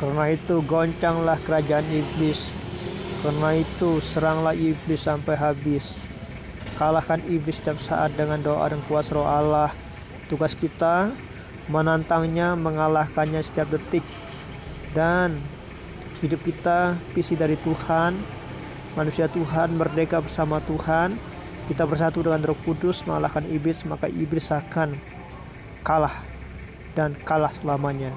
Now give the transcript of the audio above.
Karena itu goncanglah kerajaan iblis. Karena itu seranglah iblis sampai habis. Kalahkan iblis setiap saat dengan doa dan kuasa roh Allah. Tugas kita menantangnya, mengalahkannya setiap detik. Dan hidup kita visi dari Tuhan, manusia Tuhan merdeka bersama Tuhan. Kita bersatu dengan Roh Kudus mengalahkan iblis, maka iblis akan kalah dan kalah selamanya.